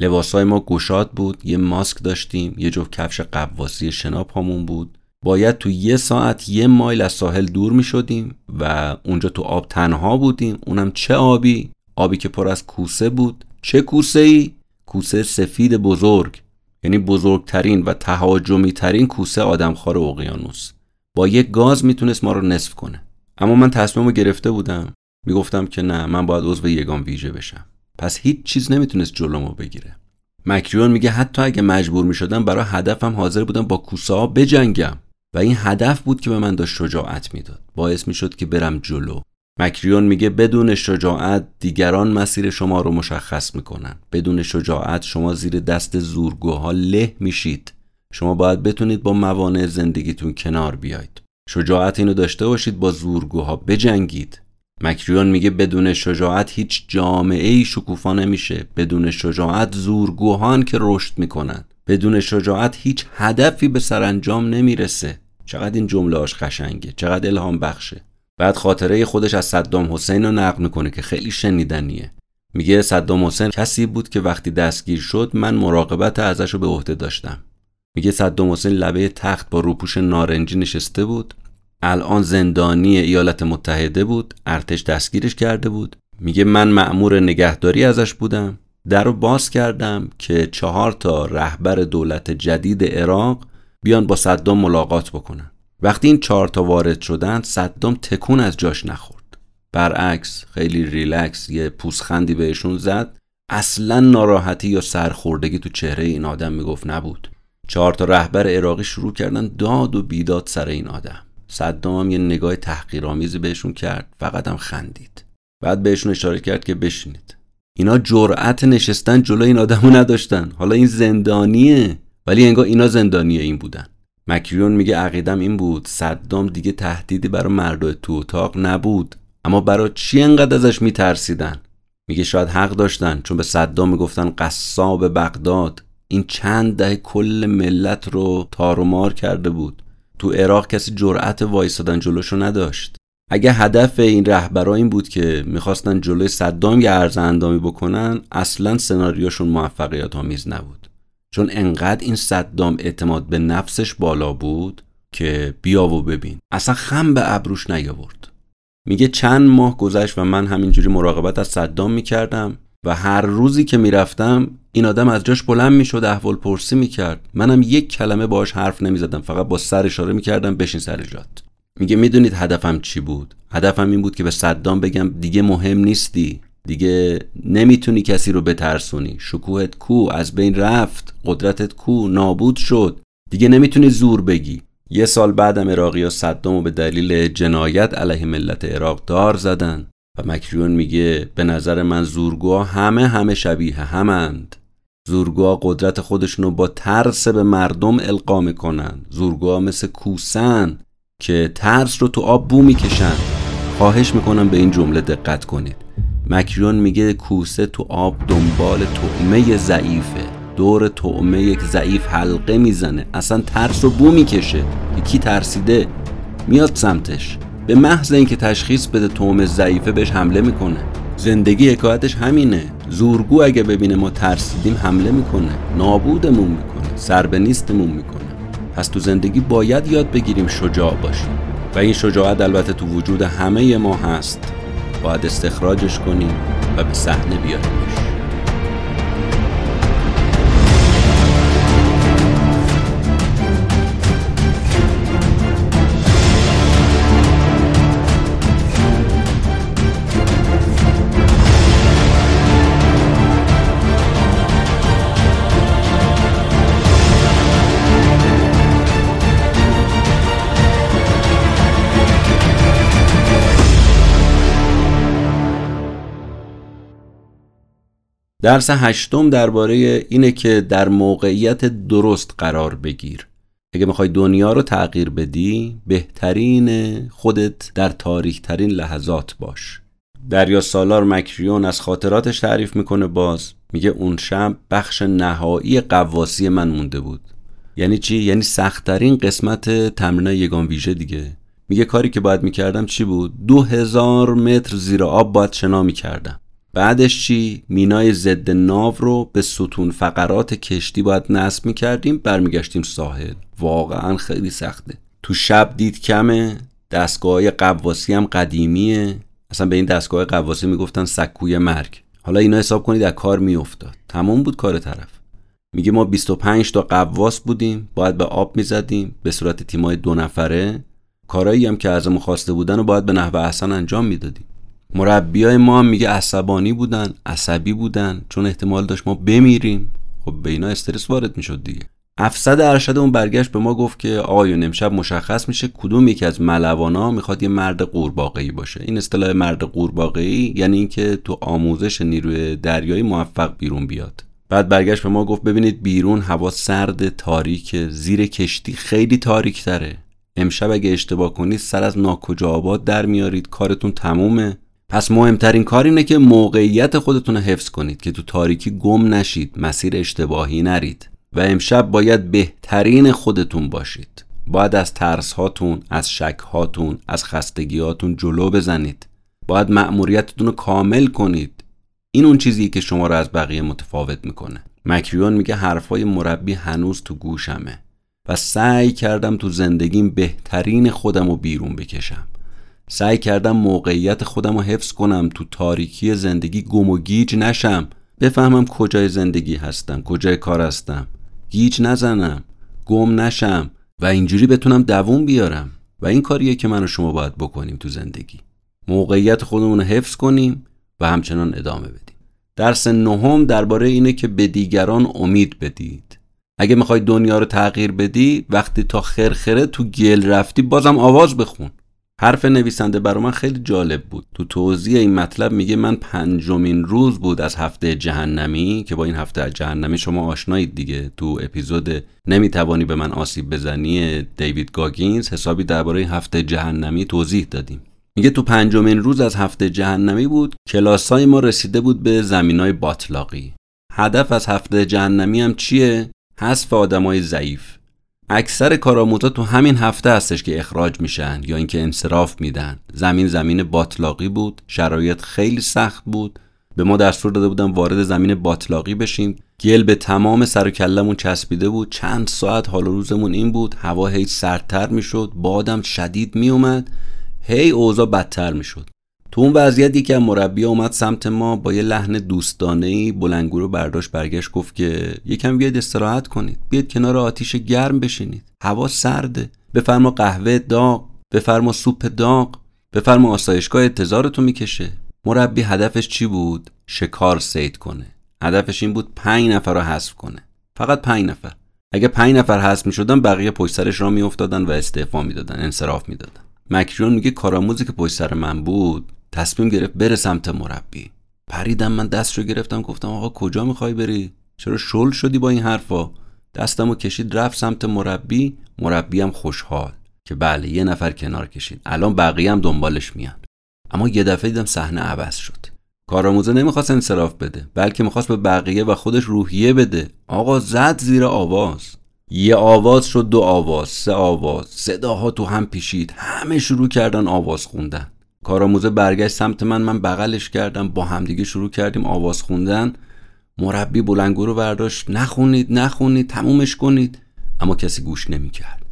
Speaker 1: لباسای ما گشاد بود یه ماسک داشتیم یه جفت کفش قواسی شنا پامون بود. باید تو یه ساعت یه مایل از ساحل دور می شدیم و اونجا تو آب تنها بودیم. اونم چه آبی؟ آبی که پر از کوسه بود. چه کوسه ای؟ کوسه سفید بزرگ. یعنی بزرگترین و تهاجمی ترین کوسه آدمخوار اقیانوس. با یک گاز می‌تونست ما رو نصف کنه. اما من تصمیم رو گرفته بودم. می‌گفتم که نه من باید عضو یگان ویژه بشم. پس هیچ چیز نمی‌تونست جلومو بگیره. مکریون میگه حتی اگه مجبور می‌شدم برای هدفم حاضر بودم با کوسه ها بجنگم. و این هدف بود که به من داشت شجاعت می‌داد. باعث می‌شد که برم جلو. مکریون میگه بدون شجاعت دیگران مسیر شما رو مشخص می‌کنن. بدون شجاعت شما زیر دست زورگوها له میشید. شما باید بتونید با موانع زندگیتون کنار بیاید. شجاعت اینو داشته باشید با زورگوها بجنگید. مکریون میگه بدون شجاعت هیچ جامعه ای شکوفا نمیشه. بدون شجاعت زورگوهان که رشد می‌کنن. بدون شجاعت هیچ هدفی به سرانجام نمی‌رسه. چقدر این جمله هاش قشنگه چقدر الهام بخشه. بعد خاطره خودش از صدام حسین رو نقل می‌کنه که خیلی شنیدنیه. میگه صدام حسین کسی بود که وقتی دستگیر شد من مراقبت ازش رو به عهده داشتم. میگه صدام حسین لبه تخت با روپوش نارنجی نشسته بود. الان زندانی ایالات متحده بود ارتش دستگیرش کرده بود. میگه من مأمور نگهداری ازش بودم. در رو باز کردم که چهار تا رهبر دولت جدید عراق بیان با صدام ملاقات بکنن. وقتی این چهار تا وارد شدن صدام تکون از جاش نخورد. برعکس خیلی ریلکس یه پوسخندی بهشون زد. اصلا ناراحتی یا سرخوردگی تو چهره این آدم می‌گفت نبود. چهار تا رهبر عراقی شروع کردن داد و بیداد سر این آدم. صدام هم یه نگاه تحقیرآمیزی بهشون کرد فقط هم خندید. بعد بهشون اشاره کرد که بشینید. اینا جرأت نشستن جلو این آدمو نداشتن. حالا این زندانیه. ولی انگار اینا زندانیه این بودن. مکریون میگه عقیدم این بود. صدام دیگه تهدیدی برای مردای تو اتاق نبود. اما برای چی انقدر ازش میترسیدن؟ میگه شاید حق داشتن. چون به صدام می‌گفتن قصاب بغداد. این چند دهه کل ملت رو تار و مار کرده بود. تو عراق کسی جرأت وایسادن جلوشو نداشت. اگه هدف این رهبرا این بود که می‌خواستن جلوی صدام یه عرض اندامی بکنن اصلا سناریوشون موفقیت آمیز نبود. چون انقدر این صدام اعتماد به نفسش بالا بود که بیا و ببین. اصلا خم به ابروش نیاورد. میگه چند ماه گذشت و من همینجوری مراقبت از صدام می‌کردم و هر روزی که می‌رفتم این آدم از جاش بلند می‌شد احوال پرسی می‌کرد. منم یک کلمه باش حرف نمی‌زدم فقط با سر اشاره می‌کردم بشین سر جات. میگه می‌دونید هدفم چی بود؟ هدفم این بود که به صدام بگم دیگه مهم نیستی. دیگه نمی‌تونی کسی رو بترسونی. شکوهت کو از بین رفت. قدرتت کو نابود شد. دیگه نمی‌تونی زور بگی. یه سال بعدم عراقی و صدام به دلیل جنایت علیه ملت عراق دار زدن و مکریون میگه به نظر من زورگوها همه همه شبیه همند. زورگوها قدرت خودشون رو با ترس به مردم القا می‌کنن. زورگوها مثل کوسن. که ترس رو تو آب بو می‌کشن. خواهش می‌کنم به این جمله دقت کنید. مکریون میگه کوسه تو آب دنبال طعمه ضعیفه. دور طعمه یک ضعیف حلقه می‌زنه. اصلا ترس رو بو می‌کشه. یکی ترسیده؟ میاد سمتش. به محض اینکه تشخیص بده طعمه ضعیفه بهش حمله می‌کنه. زندگی حکایتش همینه. زورگو اگه ببینه ما ترسیدیم حمله می‌کنه. نابودمون می‌کنه. سر به نیستمون می‌کنه. پس تو زندگی باید یاد بگیریم شجاع باشیم. و این شجاعت البته تو وجود همه ما هست. باید استخراجش کنیم و به صحنه بیاریمش. درس هشتم درباره اینه که در موقعیت درست قرار بگیر. اگه می‌خوای دنیا رو تغییر بدی بهترین خودت در تاریک ترین لحظات باش. دریا سالار مکریون از خاطراتش تعریف می‌کنه باز. میگه اون شب بخش نهایی قواسی من مونده بود. یعنی چی؟ یعنی سختترین قسمت تمرین یگان ویژه دیگه. میگه کاری که باید می‌کردم چی بود؟ دو هزار متر زیر آب باید شنا می‌کردم. بعدش چی؟ مینای ضد ناو رو به ستون فقرات کشتی باید نصب می‌کردیم برمیگشتیم ساحل. واقعا خیلی سخته. تو شب دید کمه دستگاه قواسی هم قدیمیه. اصلا به این دستگاه قواسی می‌گفتن سکوی مرگ. حالا اینا حساب کنید در کار میافتاد. تمام بود کار طرف. میگه ما 25 تا قواس بودیم باید به آب می‌زدیم به صورت تیمای دو نفره. کارایی هم که ازمون خواسته بودن و باید به نحو احسن انجام می‌دادیم. مربیای ما هم میگه عصبانی بودن عصبی بودن. چون احتمال داشت ما بمیریم. خب به اینا استرس وارد می‌شد دیگه. افسد ارشد اون برگشت به ما گفت که آقایون امشب مشخص میشه کدوم یکی از ملوانا می‌خواد یه مرد قورباغه‌ای باشه. این اصطلاح مرد قورباغه‌ای یعنی اینکه تو آموزش نیروی دریایی موفق بیرون بیاد. بعد برگشت به ما گفت ببینید بیرون هوا سرد تاریک زیر کشتی خیلی تاریک تره امشب اگه اشتباه کنید سر از ناکجا آباد در میارید کارتون تمومه. پس مهمترین کار اینه که موقعیت خودتون رو حفظ کنید که تو تاریکی گم نشید مسیر اشتباهی نرید و امشب باید بهترین خودتون باشید. باید از ترس هاتون از شک هاتون از خستگیاتون جلو بزنید. باید مأموریتتون رو کامل کنید. این اون چیزی که شما رو از بقیه متفاوت می‌کنه. مکریون میگه حرفای مربی هنوز تو گوشمه و سعی کردم تو زندگیم بهترین خودم رو بیرون بکشم. سعی کردم موقعیت خودم رو حفظ کنم تو تاریکی زندگی گم و گیج نشم. بفهمم کجای زندگی هستم کجای کار هستم. گیج نزنم گم نشم و اینجوری بتونم دووم بیارم. و این کاریه که من و شما باید بکنیم تو زندگی. موقعیت خودمون رو حفظ کنیم و همچنان ادامه بدیم. درس نهم درباره اینه که به دیگران امید بدید. اگه می‌خوای دنیا رو تغییر بدی وقتی تا خرخره تو گل رفتی بازم آواز بخون. حرف نویسنده برا من خیلی جالب بود. تو توضیح این مطلب میگه من پنجمین روز بود از هفته جهنمی که با این هفته جهنمی شما آشنایید دیگه. تو اپیزود نمی‌توانی به من آسیب بزنی دیوید گاگینز حسابی درباره هفته جهنمی توضیح دادیم. میگه تو پنجمین روز از هفته جهنمی بود کلاسای ما رسیده بود به زمینای باطلاقی. هدف از هفته جهنمی هم چیه؟ حذف آدمای ضعیف. اکثر کارآموزا تو همین هفته هستش که اخراج میشن یا اینکه انصراف میدن. زمین زمین باطلاقی بود شرایط خیلی سخت بود. به ما دستور داده بودن وارد زمین باطلاقی بشیم. گل به تمام سر و کلمون چسبیده بود. چند ساعت حال و روزمون این بود. هوا هی سردتر می‌شد. بادم شدید میومد هی اوضاع بدتر می‌شد. تو اون وضعیت یکی از مربی اومد سمت ما با یه لحن دوستانه ای بلنگو رو برداشت برگشت گفت که یکم بیاید استراحت کنید. بیاید کنار آتیش گرم بشینید. هوا سرده. بفرما قهوه داغ. بفرما سوپ داغ. بفرما آسایشگاه انتظارتون می‌کشه. مربی هدفش چی بود؟ شکار سید کنه. هدفش این بود پنج نفر رو حذف کنه. فقط پنج نفر. اگه پنج نفر حذف می‌شدن بقیه پشت سرش را میافتادن و استعفا می‌دادن انصراف می‌دادن. مکریون میگه کارآموزی که پشت سر من بود تصمیم گرفت بره سمت مربی. پریدم من دست رو گرفتم گفتم آقا کجا می‌خوای بری؟ چرا شل شدی با این حرفا؟ دستمو کشید رفت سمت مربی. مربی خوشحال که بله یه نفر کنار کشید. الان بقیه هم دنبالش میان. اما یه دفعه دیدم صحنه عوض شد. کارآموزه نمی‌خواست انصراف بده بلکه می‌خواست به بقیه و خودش روحیه بده. آقا زد زیر آواز. یه آواز شد دو آواز سه آواز. صداها تو هم پیشید همه شروع کردن آواز خوندن. کارآموزه برگشت سمت من من بغلش کردم با همدیگه شروع کردیم آواز خوندن. مربی بلنگو رو برداشت. نخونید نخونید تمومش کنید. اما کسی گوش نمی‌کرد.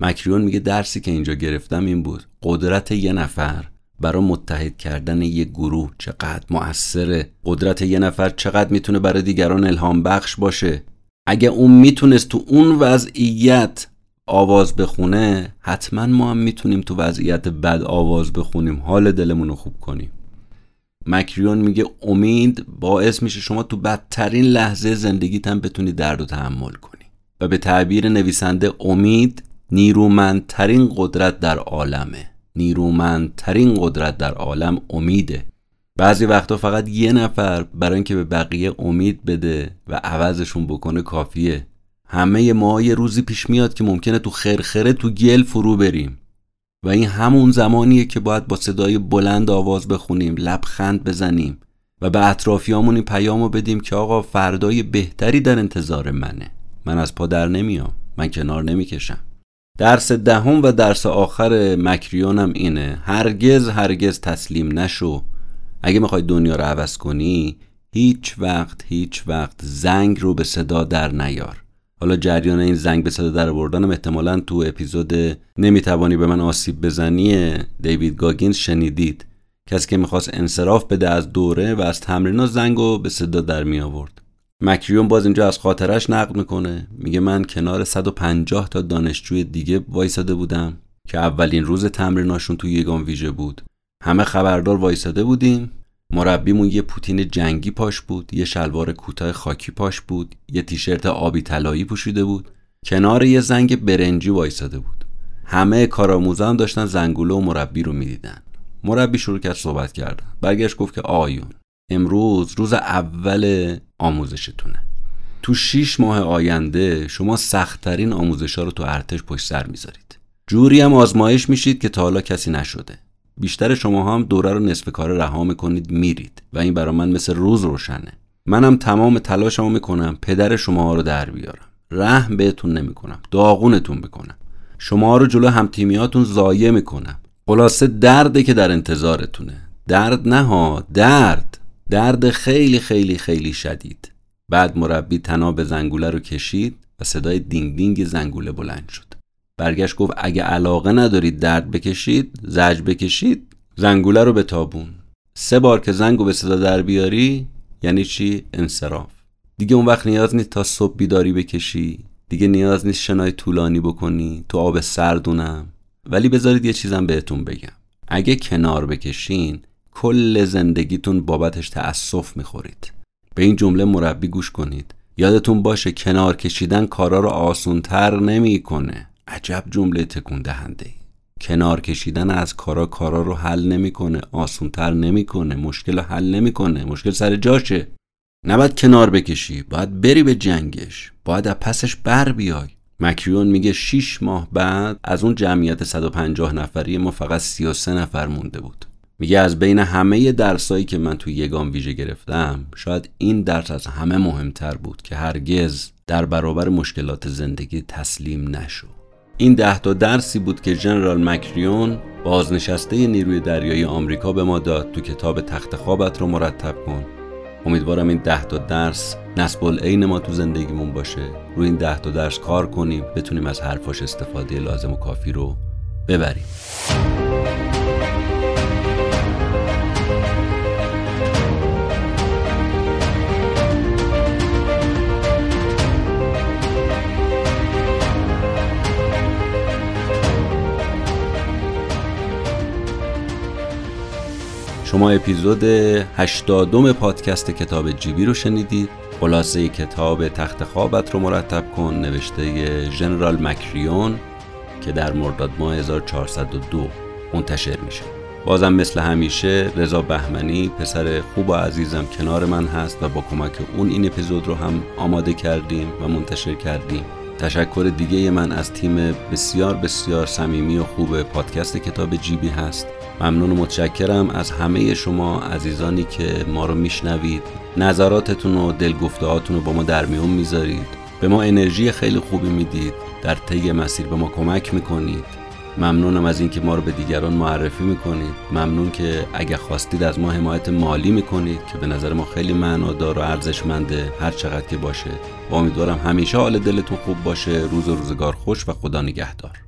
Speaker 1: مکریون میگه درسی که اینجا گرفتم این بود. قدرت یه نفر برای متحد کردن یه گروه چقدر مؤثره. قدرت یه نفر چقدر می‌تونه برای دیگران الهام بخش باشه. اگه اون می‌تونست تو اون وضعیت آواز بخونه حتما ما هم می‌تونیم تو وضعیت بد آواز بخونیم. حال دلمون رو خوب کنیم. مکریون میگه امید باعث میشه شما تو بدترین لحظه زندگیت هم بتونی درد و تحمل کنی. و به تعبیر نویسنده امید نیرومندترین قدرت در عالمه. نیرومندترین قدرت در عالم امیده. بعضی وقتا فقط یه نفر برای اینکه به بقیه امید بده و عوضشون بکنه کافیه. همه ما یه روزی پیش میاد که ممکنه تو خرخره تو گل فرو بریم. و این همون زمانیه که باید با صدای بلند آواز بخونیم لبخند بزنیم و به اطرافیامون این پیامو بدیم که آقا فردای بهتری در انتظار منه. من از پا در نمیام. من کنار نمی‌کشم. درس دهم و درس آخر مکریونم اینه. هرگز هرگز تسلیم نشو. اگه می‌خوای دنیا رو عوض کنی هیچ وقت هیچ وقت زنگ رو به صدا در نیار. حالا جریان این زنگ به صدا در بردنم احتمالا تو اپیزود نمی‌توانی به من آسیب بزنی. دیوید گاگینز شنیدید. کسی که می‌خواست انصراف بده از دوره و از تمرین زنگ رو به صدا در می آورد مکریون باز اینجا از خاطرش نقل می‌کنه. میگه من کنار 150 تا دانشجوی دیگه وایساده بودم که اولین روز تمریناشون توی یگان ویژه بود. همه خبردار وایساده بودیم. مربیمون یه پوتین جنگی پاش بود یه شلوار کوتاه خاکی پاش بود یه تیشرت آبی طلایی پوشیده بود کنار یه زنگ برنجی وایساده بود. همه کارآموزان داشتن زنگوله و مربی رو می‌دیدن. مربی شروع کرد صحبت کردن. برگشت گفت که آیون امروز روز اول آموزشتونه. تو شیش ماه آینده شما سختترین آموزش ها رو تو ارتش پشت سر می‌ذارید. جوری هم آزمایش میشید که تا حالا کسی نشده. بیشتر شما هم دوره رو نصف کار رها می‌کنید میرید. و این برا من مثل روز روشنه. منم تمام تلاشمو می‌کنم پدر شما رو در بیارم. رحم بهتون نمی‌کنم داغونتون بکنم. شما رو جلو همتیمیاتون ضایع می‌کنم. خلاصه درده که در انتظارتونه. درد نه ها درد. درد خیلی خیلی خیلی شدید. بعد مربی تناب زنگوله رو کشید و صدای دینگ دینگ زنگوله بلند شد. برگشت گفت اگه علاقه ندارید درد بکشید زج بکشید زنگوله رو به تابون سه بار که زنگو به صدا در بیاری یعنی چی؟ انصراف. دیگه اون وقت نیاز نیست تا صبح بیداری بکشی دیگه نیاز نیست شنای طولانی بکنی تو آب سردونم. ولی بذارید یه چیزم بهتون بگم. اگه کنار بکشین کل زندگیتون بابتش تأسف می‌خورید. به این جمله مربی گوش کنید. یادتون باشه کنار کشیدن کارا رو آسونتر نمی‌کنه. عجب جمله تکون دهنده کنار کشیدن از کارا کارا رو حل نمی‌کنه آسونتر نمی‌کنه مشکل حل نمی‌کنه مشکل سر جاشه. نباید کنار بکشی باید بری به جنگش باید از پسش بر بیای. مکریون میگه 6 ماه بعد از اون جمعیت 150 نفری ما فقط 33 نفر مونده بود. میگه از بین همه درسایی که من توی یگان ویژه گرفتم شاید این درس از همه مهمتر بود که هرگز در برابر مشکلات زندگی تسلیم نشو. این ده تا درسی بود که جنرال مکریون بازنشسته نیروی دریایی آمریکا به ما داد تو کتاب تخت خوابت رو مرتب کن. امیدوارم این ده تا درس نسب العین ما تو زندگیمون باشه. روی این ده تا درس کار کنیم بتونیم از حرفاش استفاده لازم و کافی رو ببریم. شما اپیزود 80 پادکست کتاب جیبی رو شنیدید خلاصه کتاب تخت خوابت رو مرتب کن نوشته ژنرال مکریون که در مرداد ماه 1402 منتشر میشه. بازم مثل همیشه رضا بهمنی پسر خوب و عزیزم کنار من هست و با کمک اون این اپیزود رو هم آماده کردیم و منتشر کردیم. تشکر دیگه من از تیم بسیار بسیار صمیمی و خوب پادکست کتاب جیبی هست. ممنون و متشکرم از همه شما عزیزانی که ما رو میشنوید. نظراتتون و دلگفتهاتون رو با ما در میون می‌ذارید. به ما انرژی خیلی خوبی می‌دید. در طی مسیر به ما کمک می‌کنید. ممنونم از اینکه ما رو به دیگران معرفی می‌کنید. ممنون که اگه خواستید از ما حمایت مالی می‌کنید که به نظر ما خیلی معنادار و ارزشمنده هر چقدر که باشه. امیدوارم همیشه حال دلتون خوب باشه. روز و روزگار خوش و خدا نگهدار.